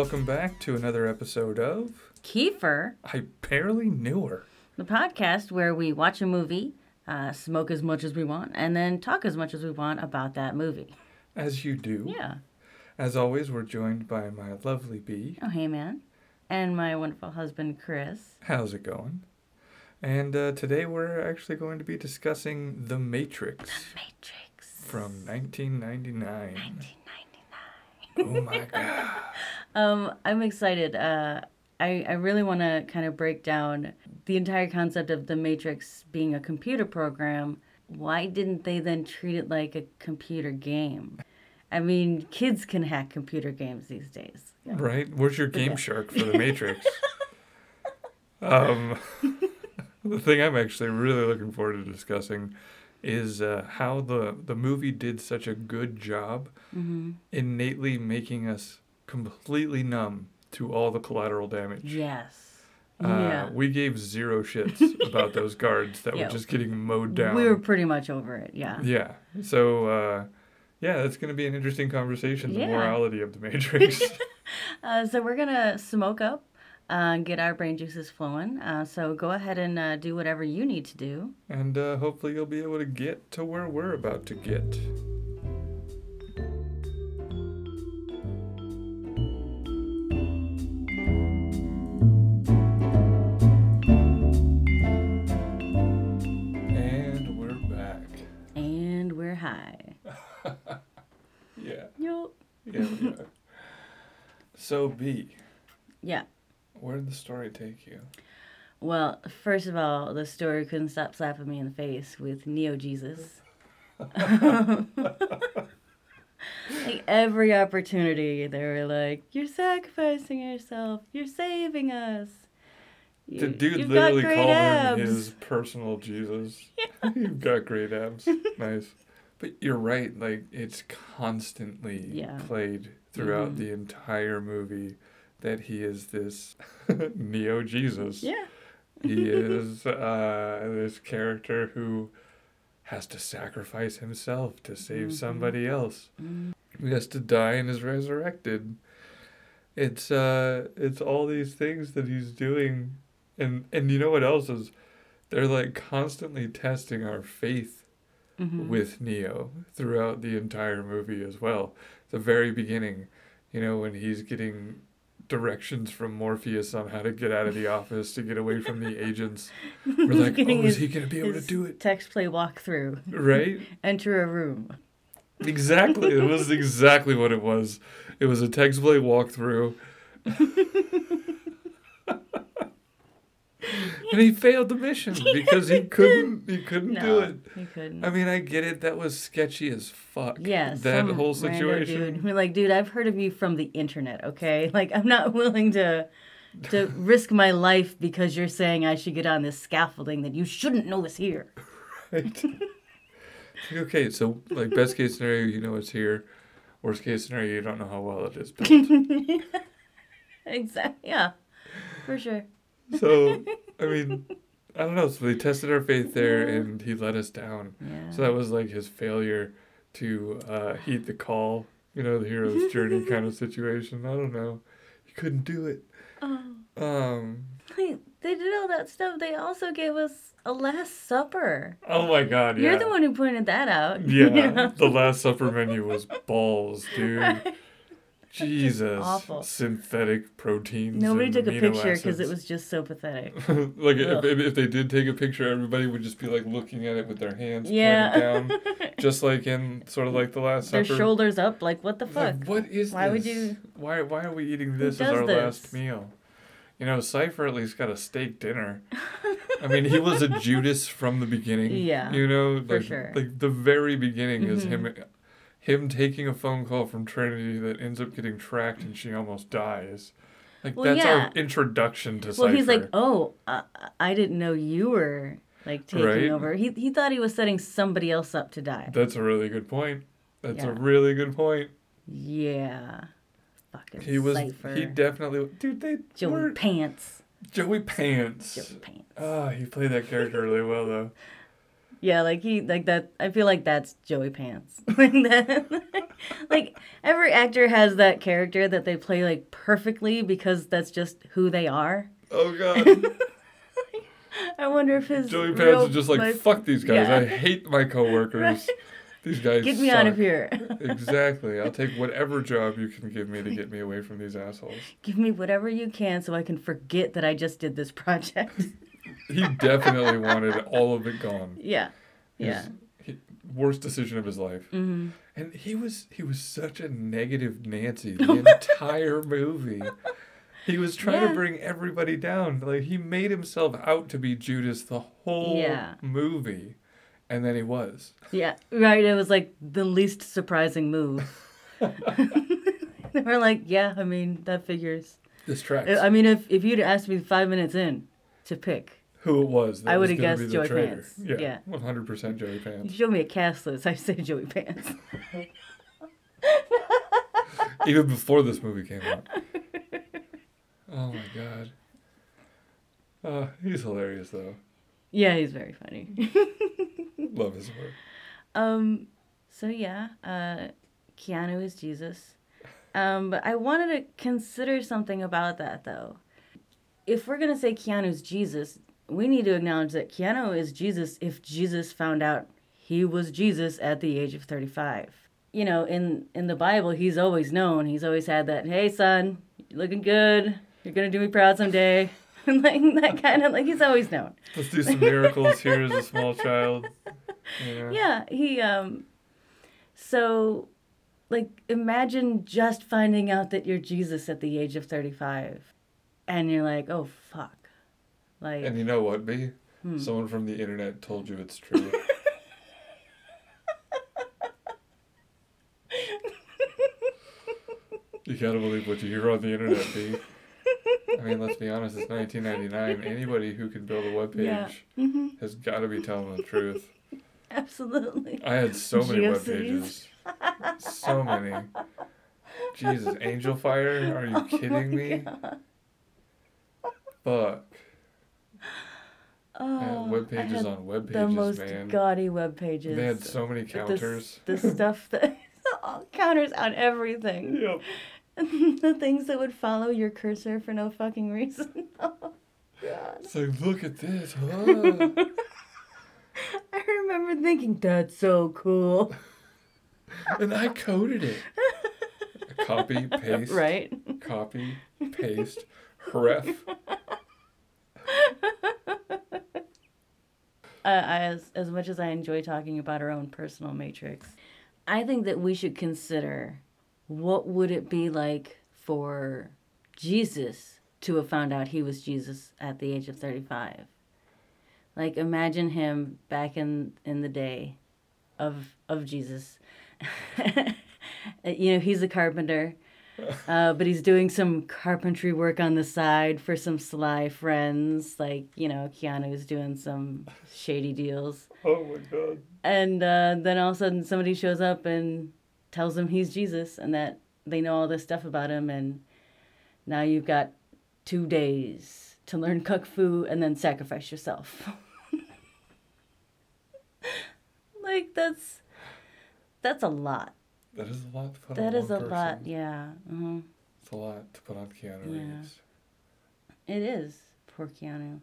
welcome back to another episode of Kiefer, I Barely Knew Her. the podcast where we watch a movie, uh, smoke as much as we want, and then talk as much as we want about that movie. As you do. Yeah. As always, we're joined by my lovely bee. Oh, hey, man. And my wonderful husband, Chris. How's it going? And uh, today we're actually going to be discussing The Matrix The Matrix. from 1999. 1999. Oh my god. Um, I'm excited. Uh, I, I really want to kind of break down the entire concept of the Matrix being a computer program. Why didn't they then treat it like a computer game? I mean, kids can hack computer games these days. Right? Where's your GameShark for The Matrix? um, the thing I'm actually really looking forward to discussing is uh, how the, the movie did such a good job Mm-hmm. innately making us completely numb to all the collateral damage. Yes. Uh, yeah. We gave zero shits about those guards that Yeah. were just getting mowed down. We were pretty much over it. Yeah. Yeah. So, uh, yeah, that's going to be an interesting conversation the Yeah. morality of the Matrix. Uh, so we're gonna smoke up, uh, get our brain juices flowing. Uh, so go ahead and uh, do whatever you need to do. and uh, hopefully you'll be able to get to where we're about to get. High. Yeah. Yup. Yeah. So, B, Yeah. where did the story take you? Well, first of all, the story couldn't stop slapping me in the face with Neo Jesus. like every opportunity, they were like, "You're sacrificing yourself. You're saving us." You, The dude literally called abs." him his personal Jesus. You've got great abs. nice. But you're right, like it's constantly Yeah. played throughout Mhm. the entire movie that he is this neo Jesus. Yeah. He is uh, this character who has to sacrifice himself to save Mhm. somebody else. Mm. He has to die and is resurrected. It's uh it's all these things that he's doing and and you know what else is they're like constantly testing our faith Mhm. with Neo throughout the entire movie as well. The very beginning, you know, when he's getting directions from Morpheus on how to get out of the office to get away from the agents. We're like, oh, is his- he gonna be able to do it? Text play walkthrough. Right? Enter a room. Exactly. It was exactly what it was. It was a text play walkthrough. And he failed the mission because he couldn't he couldn't do it. he couldn't. I mean, I get it. That was sketchy as fuck. Yeah, That whole situation. Dude. We're like, dude, I've heard of you from the internet. Okay, like I'm not willing to to risk my life because you're saying I should get on this scaffolding that you shouldn't know is here. Right? okay, so like best case scenario, you know it's here. Worst case scenario, you don't know how well it is built. exactly. Yeah, for sure. So I mean, I don't know. So they tested our faith there, Yeah. and he let us down. Yeah. So that was like his failure to uh, heed the call. You know, the hero's journey kind of situation. I don't know. He couldn't do it. oh, Um. they, they did all that stuff. They also gave us a Last Supper. Oh my God. Yeah. You're the one who pointed that out. Yeah, the Last Supper menu was balls, dude. Jesus, awful. synthetic proteins. Nobody took a picture because it was just so pathetic. like if, if, they did take a picture, everybody would just be like looking at it with their hands Yeah. pointed down, just like in sort of like the Last Their Supper. shoulders up, like what the fuck? Like, what is Why would you- Why why are we eating this as our last meal? You know, Cypher at least got a steak dinner. I mean, he was a Judas from the beginning. Yeah, You know, for like, sure. like the very beginning is Mhm. him him taking a phone call from Trinity that ends up getting tracked and she almost dies. Like Well, that's yeah. our introduction to Well, Cypher. he's like, oh, uh, I didn't know you were like taking Right. over. He he thought he was setting somebody else up to die. That's a really good point. That's a really good point. Yeah, fucking He was Cypher. he definitely dude they Joey were Pants. Joey Pants. Joey Pants. Ah, he played that character really well though. Yeah, like he like that. I feel like that's Joey Pants. like that. like every actor has that character that they play like perfectly because that's just who they are. Oh god. I wonder if his Joey Pants is just like life- fuck these guys. Yeah. I hate my coworkers. These guys Get me out of here. exactly. I'll take whatever job you can give me to get me away from these assholes. Give me whatever you can so I can forget that I just did this project. He definitely wanted all of it gone. yeah. His- Yeah. worst decision of his life. hmm And he was he was such a negative Nancy the entire movie. He was trying Yeah. to bring everybody down. Like he made himself out to be Judas the whole Yeah. movie. And then he was. Yeah. Right. It was like the least surprising move. they were like, yeah, I mean, that figures. This tracks. I mean, if, if you'd asked me five minutes in to pick, Who it was. That I would've gonna guessed Joey traitor. Pants. Yeah. One hundred percent Joey you Pants. show me a cast list, I say Joey Pants. Even before this movie came out. Oh my god. Uh, he's hilarious though. yeah, he's very funny. Love his work. Um, so yeah, uh, Keanu is Jesus. Um, but I wanted to consider something about that though. If we're gonna say Keanu's Jesus, we need to acknowledge that Keanu is Jesus if Jesus found out he was Jesus at the age of 35. You know, in in the Bible, he's always known. He's always had that, "Hey son, you're looking good. You're gonna do me proud someday." like that kind of like he's always known. Let's do some miracles here as a small child. Know? Yeah, he um so like imagine just finding out that you're Jesus at the age of 35 and you're like, "Oh fuck." Like And you know what, B? Hmm. Someone from the internet told you it's true. you gotta believe what you hear on the internet, B. I mean, let's be honest, it's 1999. Anybody who can build a web page Yeah. Mhm. has got to be telling the truth. Absolutely. I had so many web pages. So many. Jesus, Angelfire? Are you kidding me? Fuck. Oh, web pages on web pages, the most man. gaudy web pages. They had so many with the counters. The, stuff that counters on everything. Yep. the things that would follow your cursor for no fucking reason. oh, God. It's like, look at this, huh? I remember thinking, that's so cool. and I coded it. Copy, paste, Right? copy, paste, ref. Uh, as, as much as I enjoy talking about our own personal matrix, I think that we should consider what would it be like for Jesus to have found out he was Jesus at the age of 35. Like imagine him back in in the day of of Jesus. you know, he's a carpenter. Uh, but he's doing some carpentry work on the side for some sly friends. Like, you know, Keanu's doing some shady deals. Oh my god. And uh, then all of a sudden somebody shows up and tells him he's Jesus and that they know all this stuff about him. And now you've got two days to learn kung fu and then sacrifice yourself. like, that's. That's a lot. That is a lot to put That on is a one lot, person. yeah. hmm It's a lot to put on Keanu Yeah. Reeves. It is. Poor Keanu.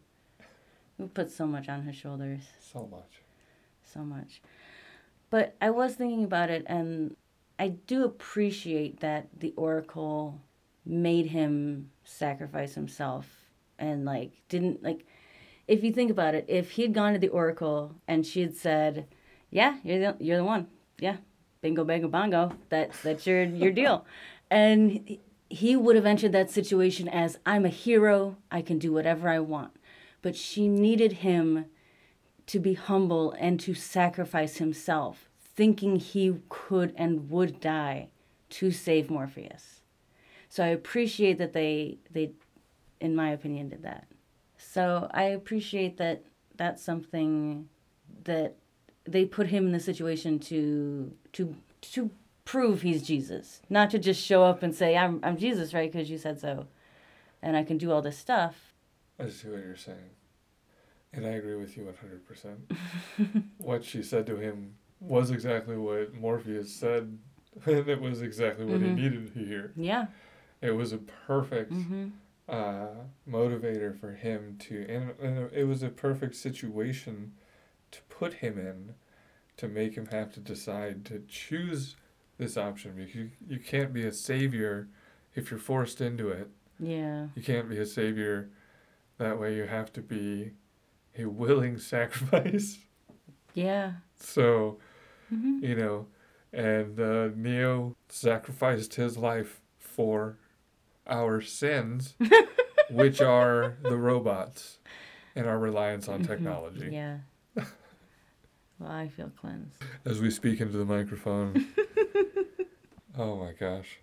We put so much on his shoulders. So much. So much. But I was thinking about it, and I do appreciate that the Oracle made him sacrifice himself and, like, didn't, like, if you think about it, if he'd gone to the Oracle and she had said, Yeah, you're the, you're the one. Yeah, bingo, bango, bongo. That, that's your, your deal. And he- he would have entered that situation as I'm a hero, I can do whatever I want. But she needed him to be humble and to sacrifice himself, thinking he could and would die to save Morpheus. So I appreciate that they they in my opinion did that. So I appreciate that that's something that they put him in the situation to to to prove he's Jesus, not to just show up and say I'm I'm Jesus, right? Because you said so, and I can do all this stuff. I see what you're saying. And I agree with you 100%. what she said to him was exactly what Morpheus said, and it was exactly what Mhm. he needed to hear. Yeah. It was a perfect hmm uh, motivator for him to, and, and it was a perfect situation to put him in to make him have to decide to choose this option because you, you can't be a savior if you're forced into it. Yeah. You can't be a savior that way. You have to be a willing sacrifice. Yeah. So, hmm you know, and uh, Neo sacrificed his life for our sins, which are the robots and our reliance on Mhm. technology. Yeah. Well, I feel cleansed. As we speak into the microphone. oh my gosh.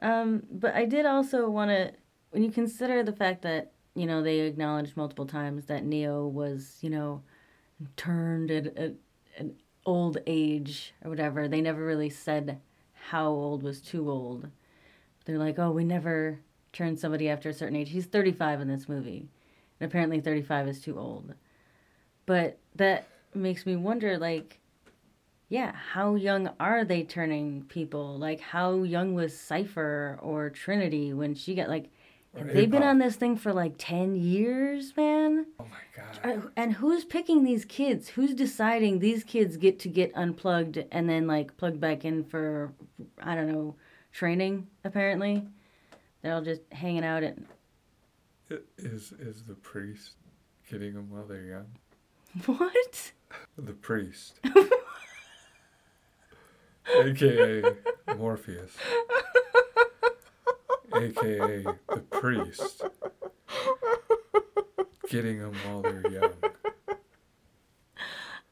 Um, but I did also want to, when you consider the fact that, you know, they acknowledged multiple times that Neo was, you know, turned at, at an old age or whatever, they never really said how old was too old. They're like, oh, we never turn somebody after a certain age. He's 35 in this movie. And apparently 35 is too old. But that makes me wonder, like, yeah, how young are they turning people? Like, how young was Cypher or Trinity when she got, like, they've been on this thing for like 10 years, man? Oh my god. And who's picking these kids? Who's deciding these kids get to get unplugged and then, like, plugged back in for, I don't know, training, apparently? They're all just hanging out at. Is is the priest getting them while they're young? What? The priest. AKA Morpheus. AKA the priest. Getting them while they're young.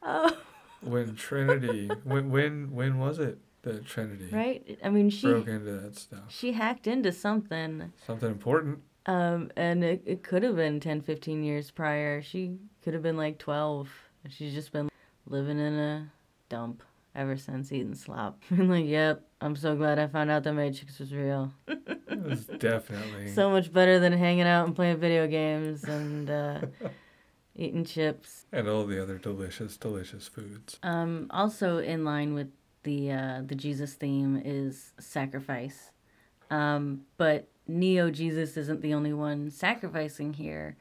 Oh, When Trinity, when when when was it that Trinity right? I mean, she broke into that stuff? she hacked into something. Something important. Um, and it, it could have been 10, 15 years prior. She could have been like 12. She's just been living in a dump ever since eating slop. And like, yep, I'm so glad I found out the Matrix was real. It was definitely So much better than hanging out and playing video games and uh, eating chips. and all the other delicious, delicious foods. Um, also in line with the uh, the Jesus theme is sacrifice, um, but Neo Jesus isn't the only one sacrificing here.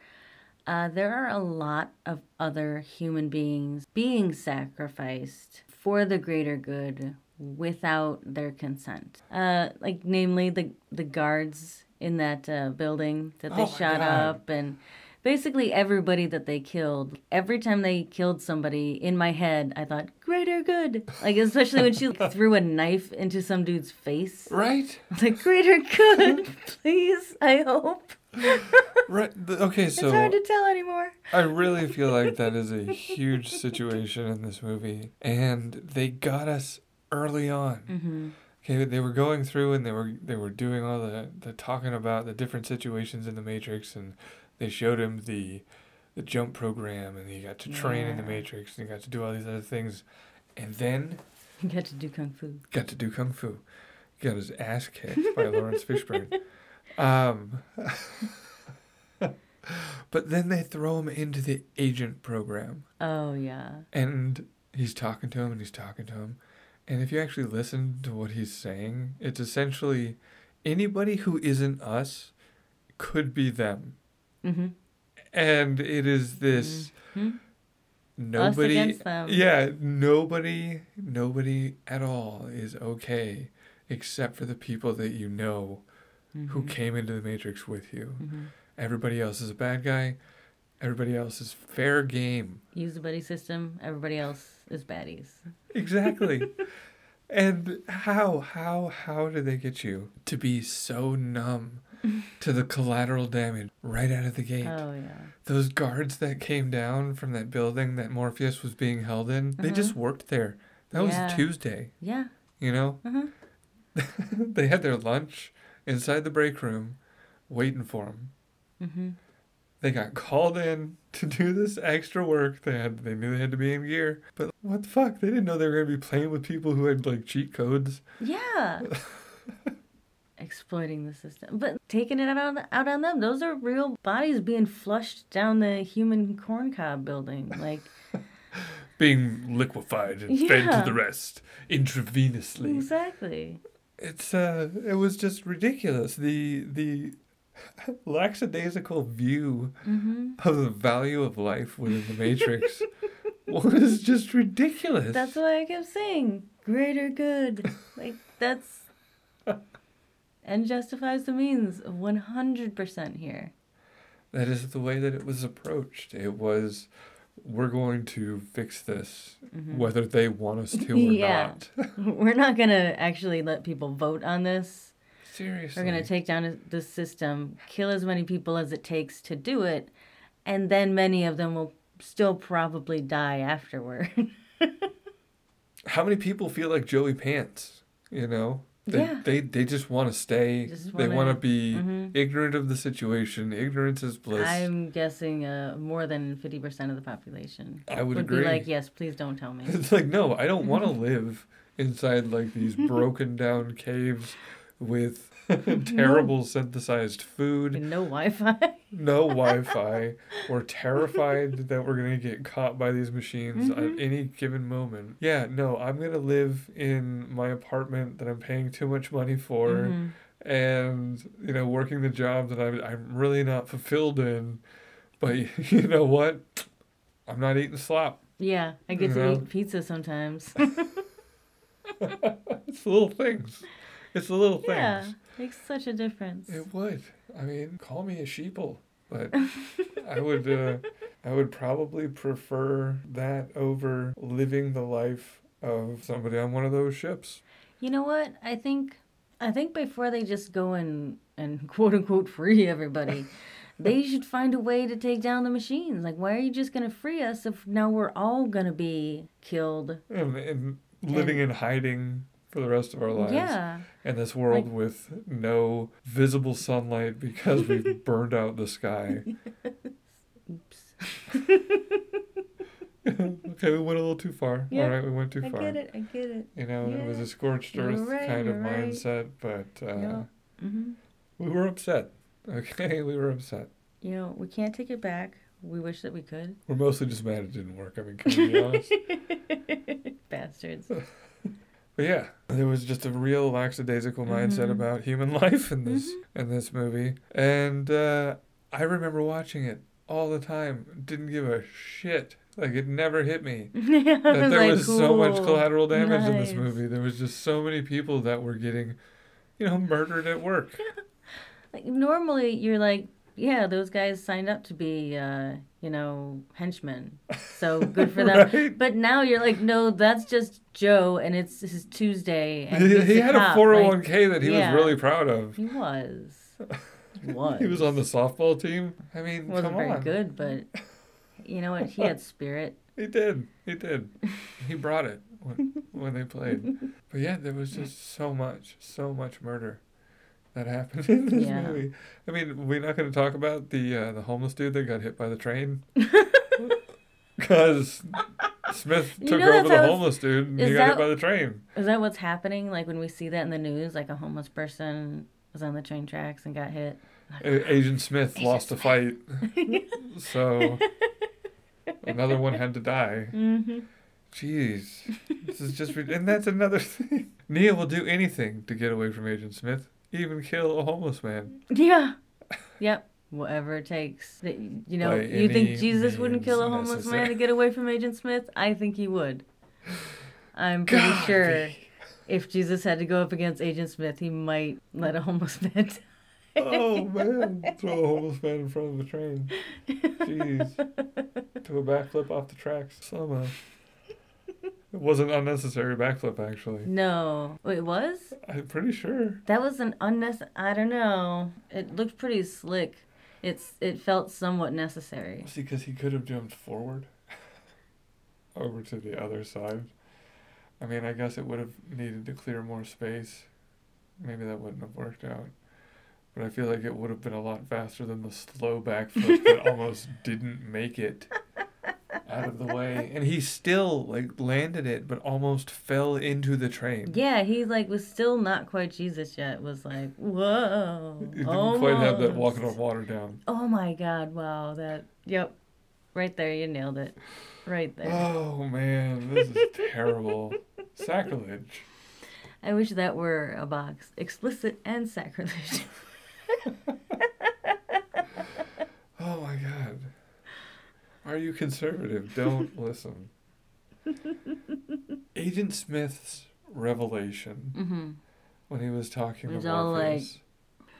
Uh, there are a lot of other human beings being sacrificed for the greater good without their consent. Uh, like namely the the guards in that uh, building that they Oh shot God. up and basically everybody that they killed every time they killed somebody in my head i thought greater good like especially when she threw a knife into some dude's face Right? Like greater good please i hope Right. The- okay, so. it's hard to tell anymore I really feel like that is a huge situation in this movie, and they got us early on. mm-hmm. Okay, they were going through and they were they were doing all the the talking about the different situations in the Matrix, and they showed him the the jump program, and he got to train in the Matrix, and he got to do all these other things, and then he got to do kung fu got to do kung fu. He got his ass kicked by Laurence Fishburne. Um, but then they throw him into the agent program, oh yeah and he's talking to him, and he's talking to him, and if you actually listen to what he's saying, it's essentially anybody who isn't us could be them, mm-hmm. and it is this Mhm. nobody. us against them Yeah, nobody, nobody at all is okay, except for the people that you know who Mhm. came into the Matrix with you. Mhm. Everybody else is a bad guy. Everybody else is fair game. use the buddy system everybody else is baddies Exactly. and how, how, how did they get you to be so numb to the collateral damage right out of the gate? oh yeah Those guards that came down from that building that Morpheus was being held in, they Mhm. just worked there. That was Tuesday, yeah you know? uh-huh. they had their lunch inside the break room waiting for them. mm-hmm. They got called in to do this extra work. They had they knew they had to be in gear. But what the fuck? They didn't know they were gonna be playing with people who had like cheat codes. Yeah. exploiting the system, but taking it out on out on them. Those are real bodies being flushed down the human corncob building. Like Being liquefied and fed to the rest intravenously. exactly. It's uh it was just ridiculous. The the lackadaisical view hmm of the value of life within the Matrix was just ridiculous. That's why I kept saying greater good. Like that's and justifies the means one hundred percent here. That is the way that it was approached. It was, we're going to fix this, Mhm. whether they want us to or Yeah. not. We're not gonna actually let people vote on this. Seriously. We're gonna take down the system, kill as many people as it takes to do it, and then many of them will still probably die afterward. How many people feel like Joey Pants? You know, they Yeah. they, they just want to stay. Just they want to be Mhm. ignorant of the situation. Ignorance is bliss. I'm guessing uh, more than fifty percent of the population I would, would agree. be like, "Yes, please don't tell me." It's like no, I don't want to live inside like these broken down caves with terrible synthesized food. no Wi-Fi. no Wi-Fi. We're terrified that we're gonna get caught by these machines Mhm. at any given moment. Yeah, no, I'm gonna live in my apartment that I'm paying too much money for, Mhm. and you know, working the job that I'm I'm really not fulfilled in. But you know what? I'm not eating slop. Yeah, I get to Yeah. eat pizza sometimes. It's little things. It's the little yeah, things. Makes such a difference. It would. I mean, call me a sheeple, but I would. Uh, I would probably prefer that over living the life of somebody on one of those ships. You know what? I think I think before they just go and and quote unquote free everybody, they should find a way to take down the machines. Like, why are you just gonna free us if now we're all gonna be killed? And, and living in hiding for the rest of our lives Yeah. in this world Like- with no visible sunlight because we've burned out the sky. Oops. okay, we went a little too far. Yeah, All right, we went too I far. I get it. I get it. You know, it was a scorched earth right, kind of right. mindset, but uh, Yeah. hmm we were upset. Okay, we were upset. You know, we can't take it back. We wish that we could. We're mostly just mad it didn't work. I mean, can we be honest? Bastards. But yeah, there was just a real lackadaisical mindset Mhm. about human life in this Mm-hmm. in this movie, and uh, I remember watching it all the time. Didn't give a shit. Like it never hit me yeah, that there like, was so much collateral damage in this movie. There was just so many people that were getting, you know, murdered at work. Like, normally, you're like, yeah, those guys signed up to be, uh, you know, henchmen. So good for them. Right? But now you're like, no, that's just Joe, and it's his Tuesday. And He, he a had a cop. four hundred Like, one k that he yeah. was really proud of. He was. He was. He was on the softball team. I mean, wasn't come very on. good, but you know what? He had spirit. He did. He did. he brought it when, when they played. But yeah, there was just so much, so much murder that happened in this Yeah. movie. I mean, we're not going to talk about the uh, the homeless dude that got hit by the train because Smith You took know over the homeless dude and he got hit by the train. Is that what's happening? Like when we see that in the news, like a homeless person was on the train tracks and got hit. Agent Smith Agent lost a fight, so another one had to die. hmm Jeez, this is just and that's another thing. Neo will do anything to get away from Agent Smith, even kill a homeless man. Yeah. Yep. Whatever it takes. You know, By you think Jesus wouldn't kill a homeless man to get away from Agent Smith? I think he would. I'm pretty God, sure if Jesus had to go up against Agent Smith, he might let a homeless man oh, die. Oh man, throw a homeless man in front of the train. Jeez, do a backflip off the tracks. Somehow. It was an unnecessary backflip, actually. No. Wait, it was? I'm pretty sure. That was an unnecessary. I don't know. It looked pretty slick. It's It felt somewhat necessary. See, because he could have jumped forward over to the other side. I mean, I guess it would have needed to clear more space. Maybe that wouldn't have worked out. But I feel like it would have been a lot faster than the slow backflip that almost didn't make it. Out of the way, and he still like landed it, but almost fell into the train. Yeah, he like was still not quite Jesus yet. Was like, whoa. He didn't quite have that walking on water down. Oh my god! Wow, that. Yep, right there, you nailed it. Right there. Oh man, this is terrible. Sacrilege. I wish that were a box. Explicit and sacrilege. Oh my god. Are you conservative? Don't listen. Agent Smith's revelation mm-hmm. when he was talking It was to all like-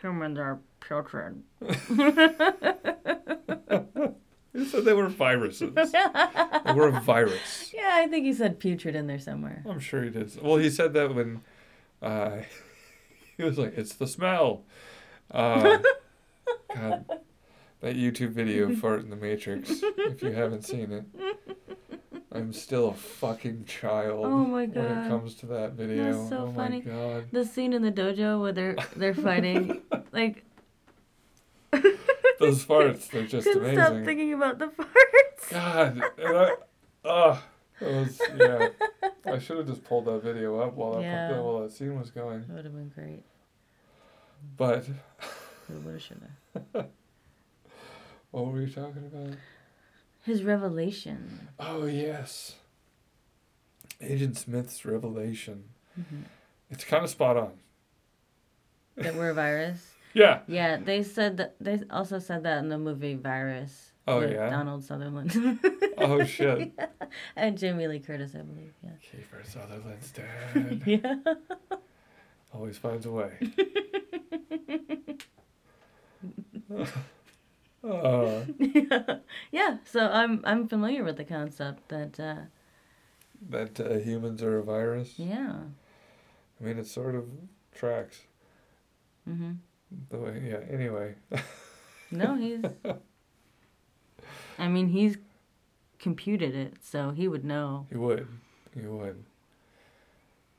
Humans are putrid. He said they were viruses. they were a virus. Yeah, I think he said putrid in there somewhere. I'm sure he did. Well, he said that when uh, he was like, "It's the smell." Uh, God, that YouTube video "Fart in the Matrix." If you haven't seen it, I'm still a fucking child Oh my god. when it comes to that video. That's so oh funny. my god! The scene in the dojo where they're they're fighting, like Those farts, they're just couldn't stop thinking about the farts. God, and I, uh, it was yeah. I should have just pulled that video up while that Yeah. while that scene was going, That would have been great. but. We would have should have. What were you talking about? His revelation. Oh yes, Agent Smith's revelation. Mhm. It's kind of spot on. That we're a virus. Yeah. Yeah, they said that. They also said that in the movie Virus. Oh, with yeah? Donald Sutherland. Oh shit. and Jamie Lee Curtis, I believe. Yeah. Kiefer Sutherland's dad Yeah. always finds a way. Uh, yeah. So I'm I'm familiar with the concept that. Uh, that uh, humans are a virus. yeah. I mean, it sort of tracks hmm the way. Yeah. Anyway. No, he's. I mean, he's computed it, so he would know. He would. He would.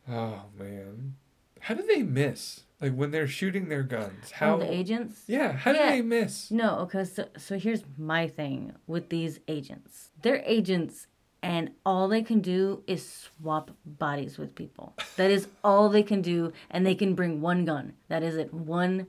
Oh man. How did they miss? Like when they're shooting their guns. How All the agents. Yeah, how do they miss? No, okay. So, so here's my thing with these agents. They're agents, and all they can do is swap bodies with people. That is all they can do, and they can bring one gun. That is it. One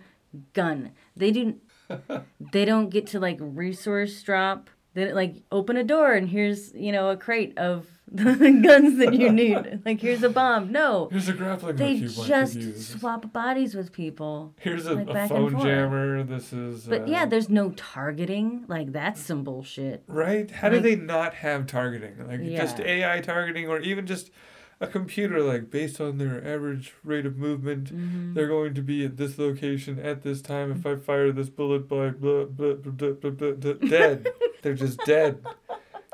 gun. They do. they don't get to like resource drop. They don't, like open a door and here's you know a crate of the guns that you need. Like here's a bomb. No, Here's a grappling they hook you just might could use. swap bodies with people. Here's a, like, a phone jammer. This is. But uh, yeah, there's no targeting. Like that's some bullshit. Right? How do they not have targeting? Like just AI targeting, or even just a computer, like based on their average rate of movement, Mm-hmm. they're going to be at this location at this time. If I fire this bullet, by blah, blah, blah, blah, blah, blah, blah, dead. they're just dead.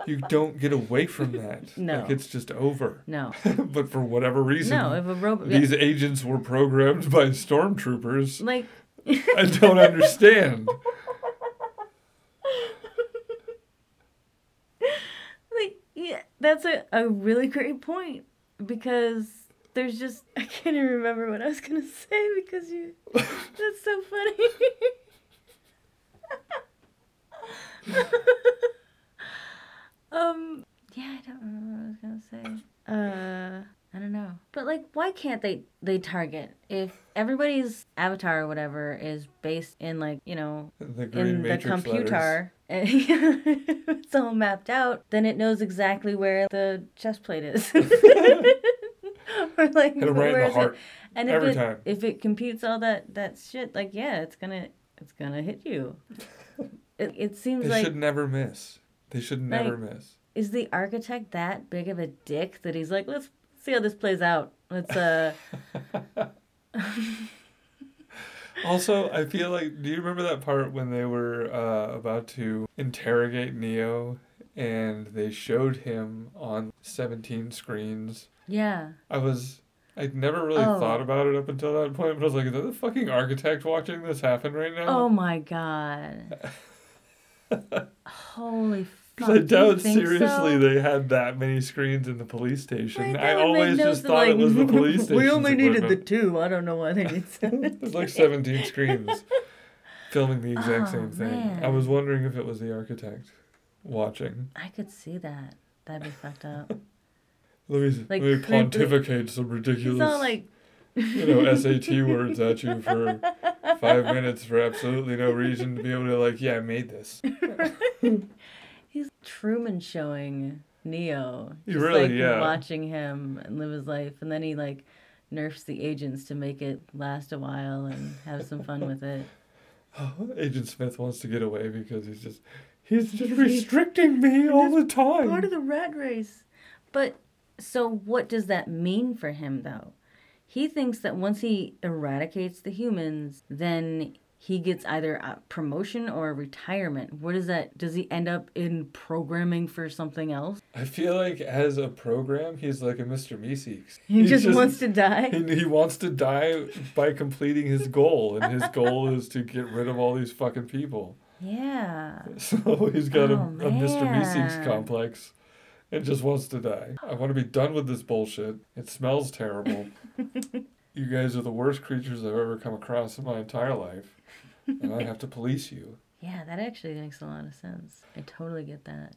You don't get away from that. No. Like it's just over. No, but for whatever reason, no. If a robot, these agents were programmed by stormtroopers. like, I don't understand. like, yeah, that's a, a really great point because there's just I can't even remember what I was gonna say because you. That's so funny. um. Yeah, I don't remember what I was gonna say. Uh. I don't know. But like why can't they they target if everybody's avatar or whatever is based in like, you know, The green in the matrix letters. computer and it's all mapped out, then it knows exactly where the chest plate is. or like Hit 'em right in where the is heart it? And if every it time. if it computes all that that shit, like yeah, it's gonna it's gonna hit you. it it seems They like they should never miss. They should never miss. is the architect that big of a dick that he's like, let's see how this plays out. Let's uh Also, I feel like, do you remember that part when they were uh, about to interrogate Neo and they showed him on 17 screens? yeah. I was, I'd never really Oh. thought about it up until that point, but I was like, is that the fucking architect watching this happen right now? Oh my god. Holy fuck. Because I doubt seriously so? they had that many screens in the police station. I that always just thought it like, was the police station. We only needed the two. I don't know why they need seven. There's like 17 screens filming the exact Oh, same thing. I was wondering if it was the architect. watching. I could see that. That'd be fucked up. Let me, Like, let me pontificate some ridiculous, all like, you know, SAT words at you for five minutes for absolutely no reason to be able to like, yeah, I made this. He's Truman showing Neo. He Just really- like yeah. watching him and live his life, and then he like nerfs the agents to make it last a while and have some fun with it. Agent Smith wants to get away because he's just he's just restricting me all the time. Part of the rat race. But so what does that mean for him though? He thinks that once he eradicates the humans, then he gets either a promotion or a retirement. What is that? Does he end up in programming for something else? I feel like as a program, he's like a Mr. Meeseeks. He He's just, wants to die. He, he wants to die by completing his goal, and his goal is to get rid of all these fucking people. Yeah. So he's got a, Oh, a Mr. Meeseeks complex and just wants to die. I want to be done with this bullshit. It smells terrible. you guys are the worst creatures I've ever come across in my entire life, and I have to police you. Yeah, that actually makes a lot of sense. I totally get that.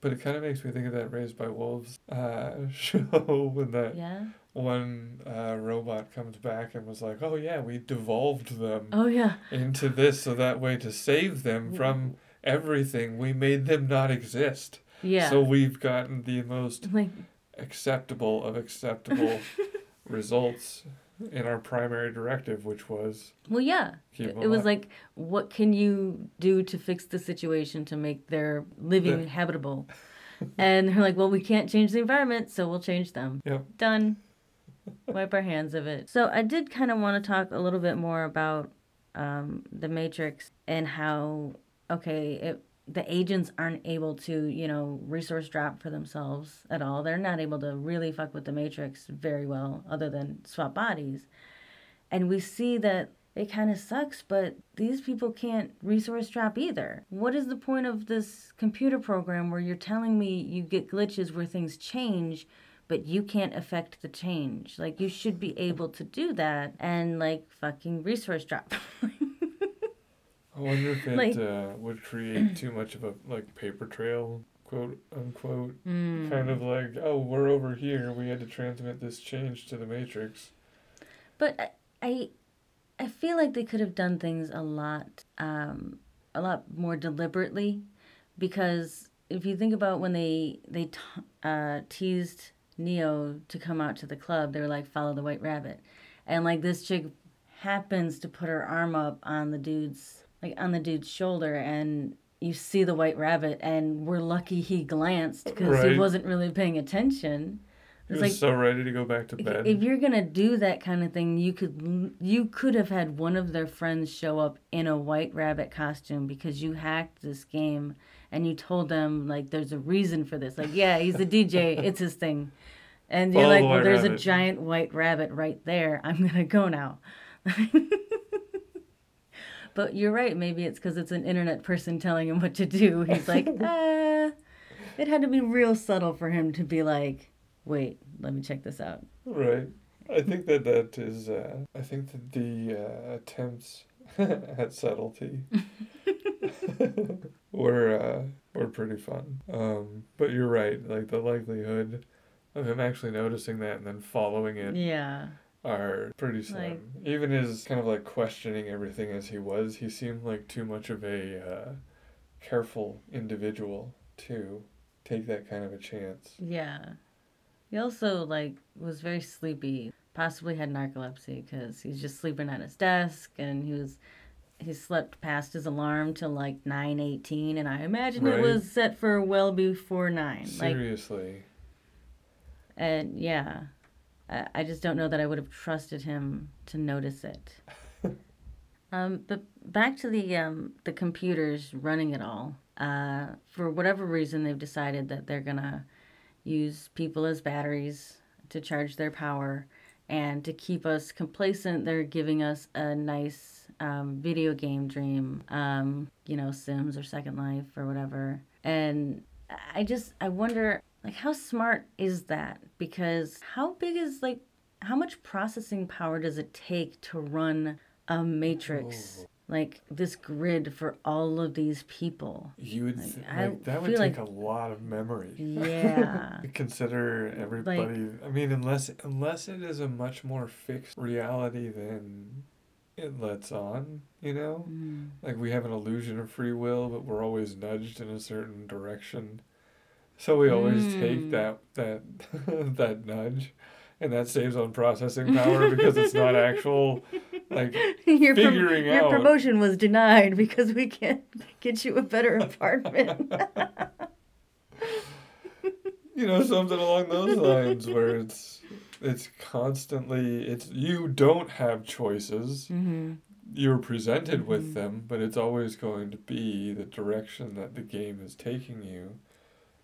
But it kind of makes me think of that Raised by Wolves uh, show when that Yeah. one uh, robot comes back and was like, "Oh yeah, we devolved them Oh yeah. into this so that way to save them from everything, we made them not exist. Yeah. So we've gotten the most like acceptable of acceptable results in our primary directive, which was well yeah. It was like what can you do to fix the situation to make their living habitable? And they're like, well, we can't change the environment, so we'll change them. Yep. Done. Wipe our hands of it. So I did kind of want to talk a little bit more about um, the Matrix and how okay, it, the agents aren't able to you know resource drop for themselves at all. They're not able to really fuck with the Matrix very well, other than swap bodies. And we see that it kind of sucks, but these people can't resource drop either. What is the point of this computer program where you're telling me you get glitches where things change, but you can't affect the change? Like, you should be able to do that and, like, fucking resource drop. I wonder if it like- uh, would create too much of a like paper trail, quote unquote. Mm. Kind of like, oh, we're over here. We had to transmit this change to the Matrix. But I, I, I feel like they could have done things a lot, um, a lot more deliberately, because if you think about when they they t- uh, teased Neo to come out to the club, they were like, "Follow the White Rabbit," and like this chick happens to put her arm up on the dude's like on the dude's shoulder, and you see the White Rabbit, and we're lucky he glanced because he wasn't really paying attention. He was like so ready to go back to bed. If you're gonna do that kind of thing, you could you could have had one of their friends show up in a white rabbit costume because you hacked this game and you told them like there's a reason for this. Like, yeah, he's a DJ, it's his thing. And you're Follow like, the well, there's a giant white rabbit right there. I'm gonna go now. but you're right. Maybe it's because it's an internet person telling him what to do. He's like, uh, it had to be real subtle for him to be like, wait, let me check this out. Right. I think that that is. Uh, I think that the uh, attempts at subtlety were uh, were pretty fun. Um, but you're right. Like the likelihood of him actually noticing that and then following it Yeah. Are pretty slim. Like- Even his kind of like questioning everything as he was, he seemed like too much of a uh, careful individual to take that kind of a chance. Yeah. He also like was very sleepy. Possibly had narcolepsy because he's just sleeping at his desk, and he was he slept past his alarm till like nine eighteen, and I imagine it was set for well before nine. Like, Seriously. and yeah, I, I just don't know that I would have trusted him to notice it. um, but back to the um the computers running it all. Uh, for whatever reason, they've decided that they're gonna use people as batteries to charge their power and to keep us complacent they're giving us a nice um, video game dream um, you know sims or second life or whatever and i just i wonder like how smart is that because how big is like how much processing power does it take to run a matrix like this grid for all of these people. You would Like, I like, that would take like- a lot of memory. Yeah. consider everybody. I mean, unless unless it is a much more fixed reality than it lets on, you know. Mm. Like we have an illusion of free will, but we're always nudged in a certain direction. So we always take Mm. that that that nudge, and that saves on processing power because it's not actual like your, Figuring your out. promotion was denied because we can't get you a better apartment. you know something along those lines where it's it's constantly it's you don't have choices hmm you're presented Mhm. with them but it's always going to be the direction that the game is taking you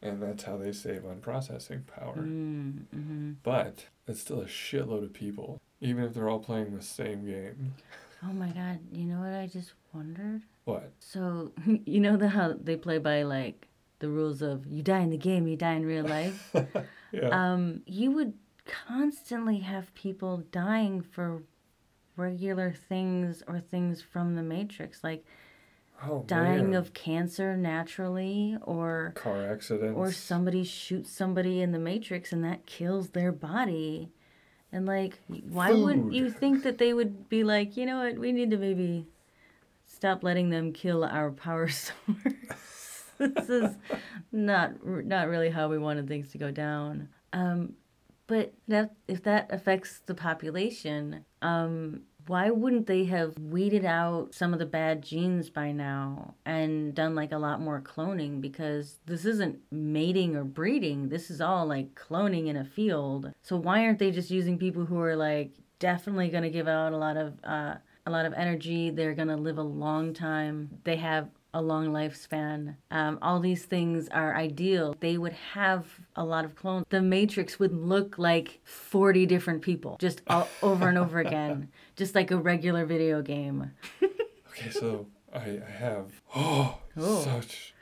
and that's how they save on processing power Mm-hmm. but it's still a shitload of people even if they're all playing the same game Oh my god, you know what I just wondered? what So, you know the how they play by like the rules of you die in the game, you die in real life? yeah um, you would constantly have people dying for regular things or things from the Matrix, like oh, dying man. of cancer naturally or car accidents. or somebody shoots somebody in the matrix and that kills their body. And like why wouldn't you think that they would be like you know what? We need to maybe stop letting them kill our power source this is not not really how we wanted things to go down. Um but that if that affects the population um why wouldn't they have weeded out some of the bad genes by now and done like a lot more cloning? Because this isn't mating or breeding. This is all like cloning in a field. So why aren't they just using people who are like definitely going to give out a lot of uh, a lot of energy? They're going to live a long time. They have a long lifespan. Um, all these things are ideal. They would have a lot of clones. The Matrix would look like 40 different people, just all, over and over again, just like a regular video game. okay so i i have oh Oh. such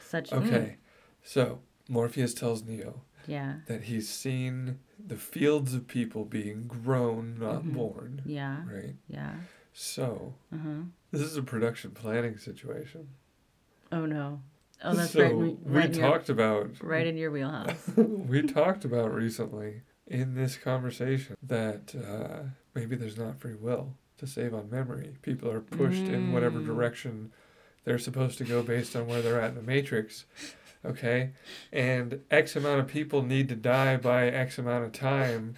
Such mm, Okay, so Morpheus tells Neo yeah, that he's seen the fields of people being grown, not Mhm. born, yeah, right? yeah. So huh. this is a production planning situation. Oh no. Oh, that's so right. we Right, your, talked about right in your wheelhouse. we talked about recently in this conversation that uh, maybe there's not free will to save on memory. People are pushed in whatever Mm. direction they're supposed to go based on where they're at in the matrix. Okay? And X amount of people need to die by X amount of time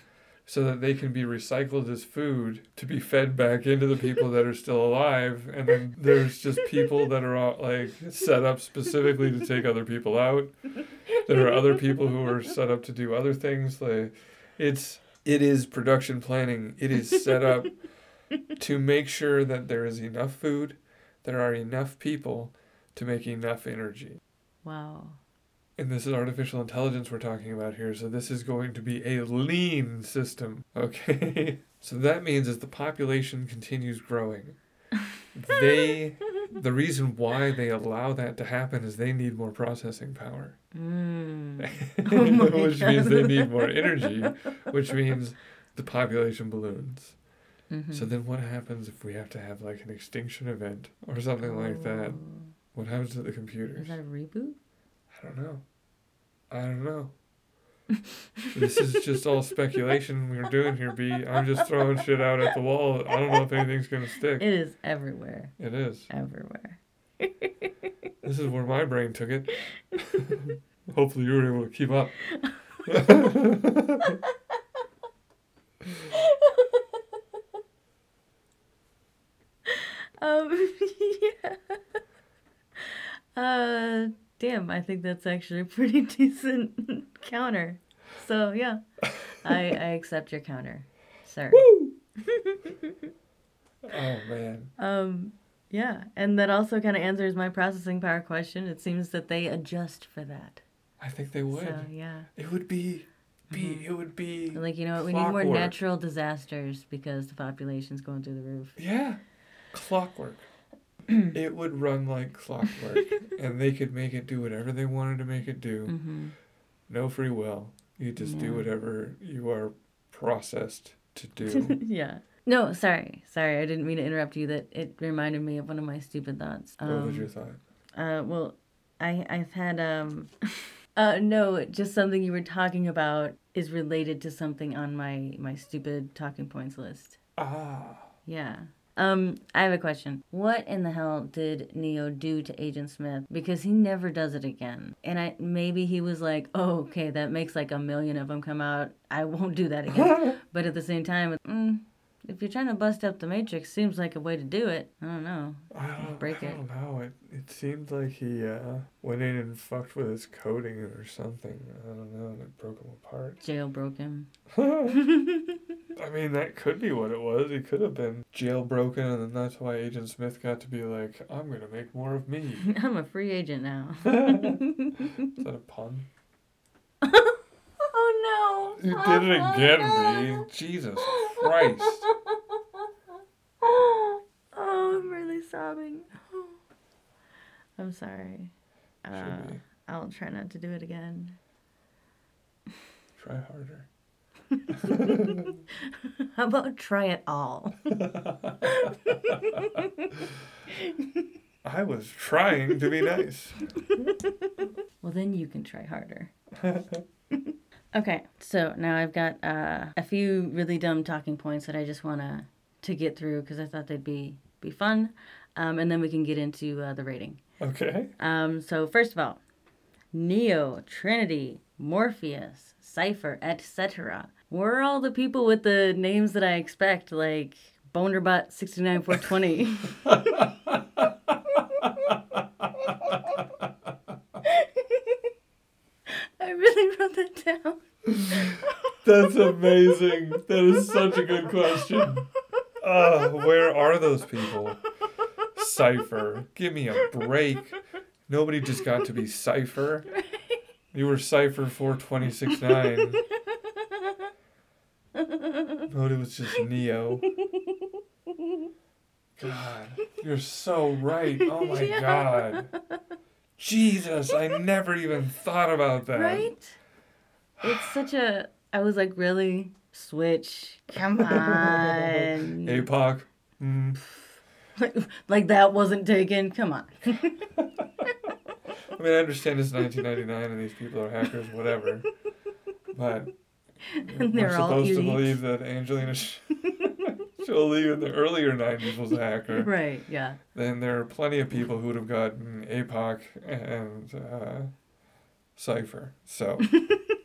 so that they can be recycled as food to be fed back into the people that are still alive. And then there's just people that are all, like set up specifically to take other people out. There are other people who are set up to do other things. Like it's it is production planning. It is set up to make sure that there is enough food, there are enough people to make enough energy. Wow. And this is artificial intelligence we're talking about here, so this is going to be a lean system, okay? so that means as the population continues growing, they the reason why they allow that to happen is they need more processing power. Mm. Oh which means they need more energy, which means the population balloons. Mhm. So then what happens if we have to have like an extinction event or something like that? Oh. What happens to the computers? Is that a reboot? I don't know. I don't know. this is just all speculation we're doing here, B. I'm just throwing shit out at the wall. I don't know if anything's gonna stick. It is everywhere. It is. Everywhere. This is where my brain took it. Hopefully you were able to keep up. Um, yeah. Uh, damn, I think that's actually a pretty decent counter. So, yeah, I, I accept your counter, sir. Oh man. Um, yeah, and that also kind of answers my processing power question. It seems that they adjust for that. I think they would. So, yeah. It would be be it would be Like, you know what? We need more natural disasters because the population's going through the roof. Yeah. Clockwork. it would run like clockwork. and they could make it do whatever they wanted to make it do. Mm-hmm. No free will. You just do whatever you are processed to do. yeah. No, sorry, sorry, I didn't mean to interrupt you. That it reminded me of one of my stupid thoughts. what was Um, your thought? Uh, well, I I've had um, uh, no, just something you were talking about is related to something on my my stupid talking points list. Ah. Yeah. Um, I have a question. What in the hell did Neo do to Agent Smith? Because he never does it again. And I maybe he was like, "Oh, okay, that makes like a million of them come out. I won't do that again." but at the same time, mm, if you're trying to bust up the Matrix, seems like a way to do it. I don't know. I don't, break I it. don't know. It, it seemed like he uh, went in and fucked with his coding or something. I don't know. And it broke him apart. Jailbroke him. I mean, that could be what it was. He could have been jailbroken, and then that's why Agent Smith got to be like, I'm going to make more of me. I'm a free agent now. Is that a pun? oh no! You did it again, B. Jesus Christ. Oh, I'm really sobbing. I'm sorry. Uh, I'll try not to do it again. Try harder. How about try it all? I was trying to be nice. Well, then you can try harder. Okay, so now I've got uh, a few really dumb talking points that I just want to to get through because I thought they'd be be fun, um, and then we can get into uh, the rating. Okay. Um, so first of all, Neo, Trinity, Morpheus, Cypher, etc. Were all the people with the names that I expect, like Bonerbot sixty nine four twenty. I wrote that down. That's amazing. That is such a good question. Uh, where are those people? Cypher. Give me a break. Nobody just got to be Cypher. You were Cypher 4269. Nobody was just Neo. God, you're so right. Oh my Yeah. god. Jesus, I never even thought about that. Right? It's such a. I was like, really? Switch. Come on. APOC. Mm. like, like that wasn't taken. Come on. I mean, I understand it's 1999 and these people are hackers, whatever. But And we're they're all supposed to believe that Angelina Jolie in the earlier 90s was a hacker. Right, yeah. Then there are plenty of people who would have gotten APOC and uh, Cypher. So,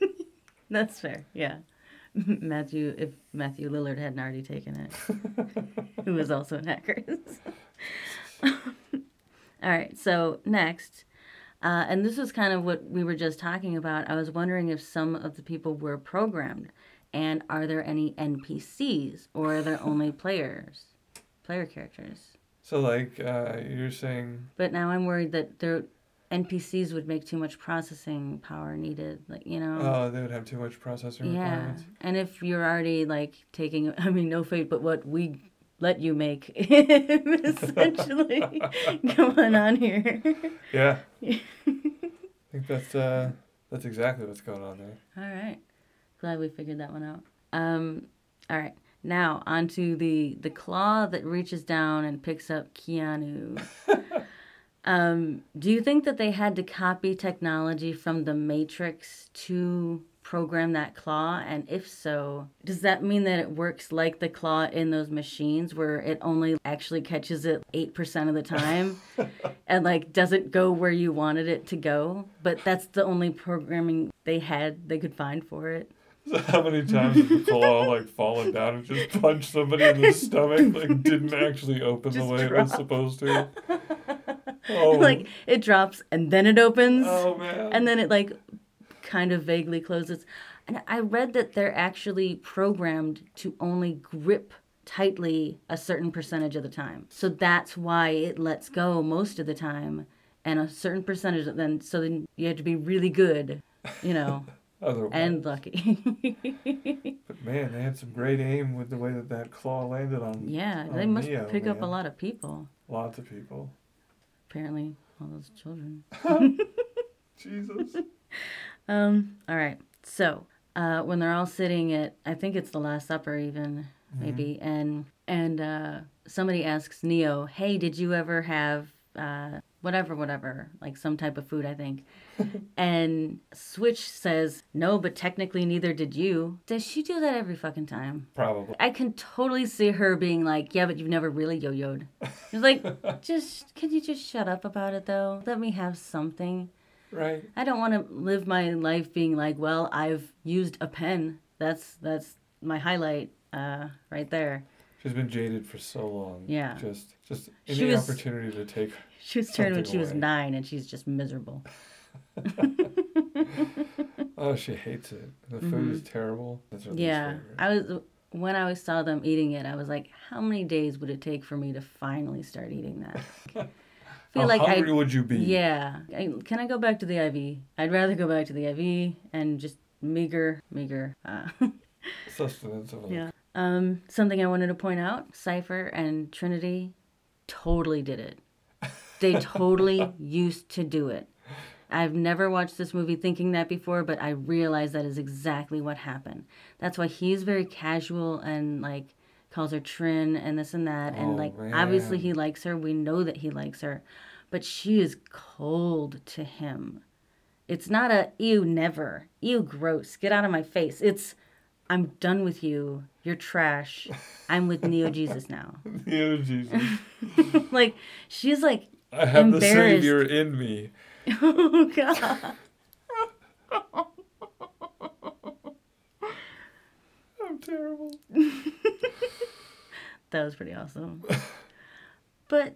That's fair, yeah. Matthew, if Matthew Lillard hadn't already taken it, who was also in hacker. All right, so next, uh, and this is kind of what we were just talking about. I was wondering if some of the people were programmed, and are there any NPCs, or are there only players, player characters? so like uh, you're saying, But now I'm worried that their NPCs would make too much processing power needed, like you know. oh, they would have too much processor Yeah, requirements. and if you're already like taking, I mean, no fate, but what we let you make, essentially, going on here. Yeah. I think that's uh, that's exactly what's going on there. All right, glad we figured that one out. Um, all right, now onto the the claw that reaches down and picks up Keanu. um, do you think that they had to copy technology from the Matrix to program that claw? And if so, does that mean that it works like the claw in those machines where it only actually catches it 8% of the time and like doesn't go where you wanted it to go? But that's the only programming they had they could find for it. So how many times has the claw like fallen down and just punched somebody in the stomach? Like didn't actually open the Just way it was supposed to. Oh, like it drops and then it opens. oh man. and then it like kind of vaguely closes. And I read that they're actually programmed to only grip tightly a certain percentage of the time. So that's why it lets go most of the time and a certain percentage of then so then you have to be really good, you know, Otherwise. and lucky. but man, they had some great aim with the way that that claw landed on yeah, they Oh, must Neo, pick up a lot of people. lots of people. Apparently, all those children. Jesus. Um, all right. So, uh, when they're all sitting at, I think it's the Last Supper, even, maybe, and and uh, somebody asks Neo, "Hey, did you ever have uh, whatever, whatever, like some type of food?" I think, and Switch says, "No, but technically neither did you." Does she do that every fucking time? Probably. I can totally see her being like, "Yeah, but you've never really yo-yoed." It's like, just can you just shut up about it though? Let me have something. Right. I don't want to live my life being like, well, I've used a pen. That's that's my highlight uh, right there. She's been jaded for so long. Yeah. Just just any was- opportunity to take She was turned when she was nine, and she's just miserable. Oh, she hates it. The food is terrible. That's her Mm-hmm. Yeah. I was when I saw them eating it. I was like, how many days would it take for me to finally start eating that? I feel How like I hungry would you be? Yeah. I, can I go back to the IV? I'd rather go back to the IV and just meager, meager. Uh, Sustenance of yeah. Um, something I wanted to point out Cypher and Trinity totally did it. They totally used to do it. I've never watched this movie thinking that before, but I realize that is exactly what happened. That's why he's very casual and like calls her Trin and this and that. and Oh, like, obviously, he likes her. We know that he likes her, but she is cold to him. It's not a ew, never. Ew, gross. Get out of my face. It's I'm done with you. You're trash. I'm with Neo Jesus now. Neo Jesus. like she's like, I have the savior in me. oh god. I'm terrible. That was pretty awesome. but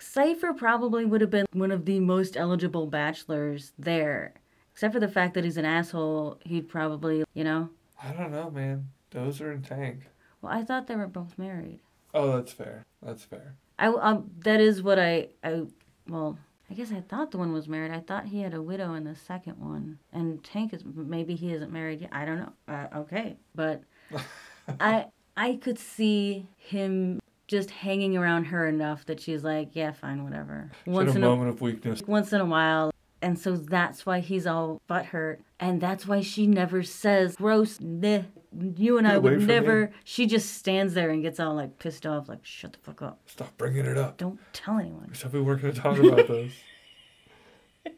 Cypher probably would have been one of the most eligible bachelors there. Except for the fact that he's an asshole, he'd probably, you know. I don't know, man. Dozer and Tank. Well, I thought they were both married. Oh, that's fair. That's fair. I um, that is what I I well, I guess I thought the one was married. I thought he had a widow in the second one, and Tank is maybe he isn't married yet. I don't know. Uh, okay, but I I could see him just hanging around her enough that she's like, yeah, fine, whatever. Once a in a moment of weakness. once in a while. And so that's why he's all butthurt. And that's why she never says, gross, bleh, you and Get I would never. me." She just stands there and gets all like pissed off, like, shut the fuck up. Stop bringing it up. Don't tell anyone. We should be working to talk about this.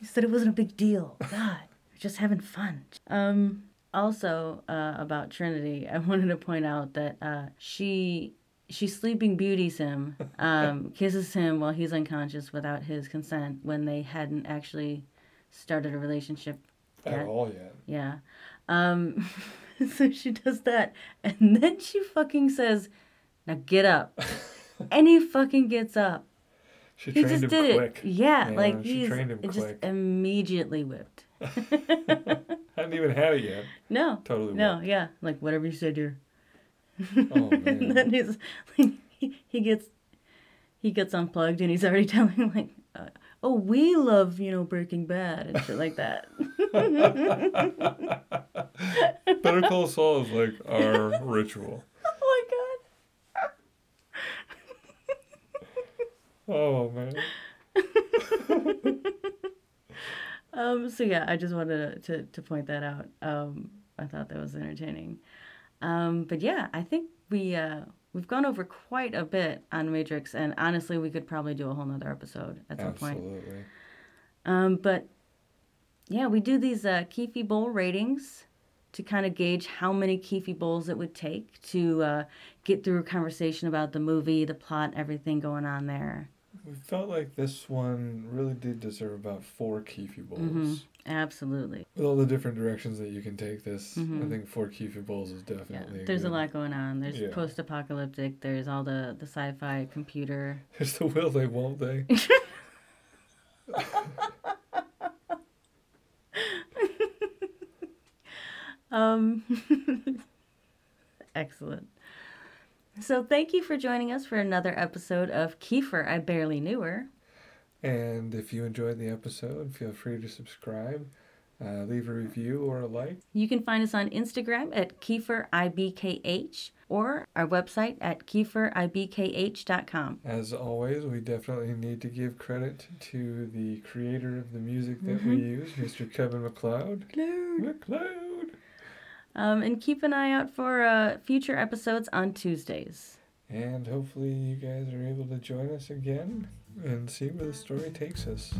You said it wasn't a big deal. God, we're just having fun. Um, also uh, about Trinity, I wanted to point out that uh, she she sleeping beauties him, um, kisses him while he's unconscious without his consent when they hadn't actually started a relationship At yet. all yet. Yeah. Um, so she does that, and then she fucking says, "Now get up," and he fucking gets up. She He trained just him did quick. it. Yeah, Yeah, like she he's trained him just immediately whipped. Hadn't even had it yet. No, Totally no, whipped. yeah, like whatever you said, dear. Oh and then he's like, he, he gets he gets unplugged, and he's already telling like, uh, "Oh, we love you know Breaking Bad and shit like that." Better Call Saul is like our ritual. oh my god. Oh man. Um, so yeah, I just wanted to, to, to point that out. Um, I thought that was entertaining. Um, but yeah, I think we uh, we've gone over quite a bit on Matrix, and honestly, we could probably do a whole nother episode at some point. Absolutely. Um, but yeah, we do these uh, Keefe Bowl ratings to kind of gauge how many Keefe Bowls it would take to uh, get through a conversation about the movie, the plot, everything going on there. We felt like this one really did deserve about four Keefe bowls. Mhm. Absolutely. With all the different directions that you can take this, I Mhm. think four Keefe bowls is definitely. Yeah, there's a lot going on. There's Yeah. post-apocalyptic. There's all the the sci-fi computer. There's the will they, won't they? Um, excellent. So thank you for joining us for another episode of Kiefer. I barely knew her. And if you enjoyed the episode, feel free to subscribe, uh, leave a review or a like. You can find us on Instagram at KieferIBKH or our website at KieferIBKH.com. As always, we definitely need to give credit to the creator of the music that we use, Mr. Kevin MacLeod. Hello. McLeod. Um, and keep an eye out for uh, future episodes on Tuesdays. And hopefully, you guys are able to join us again and see where the story takes us.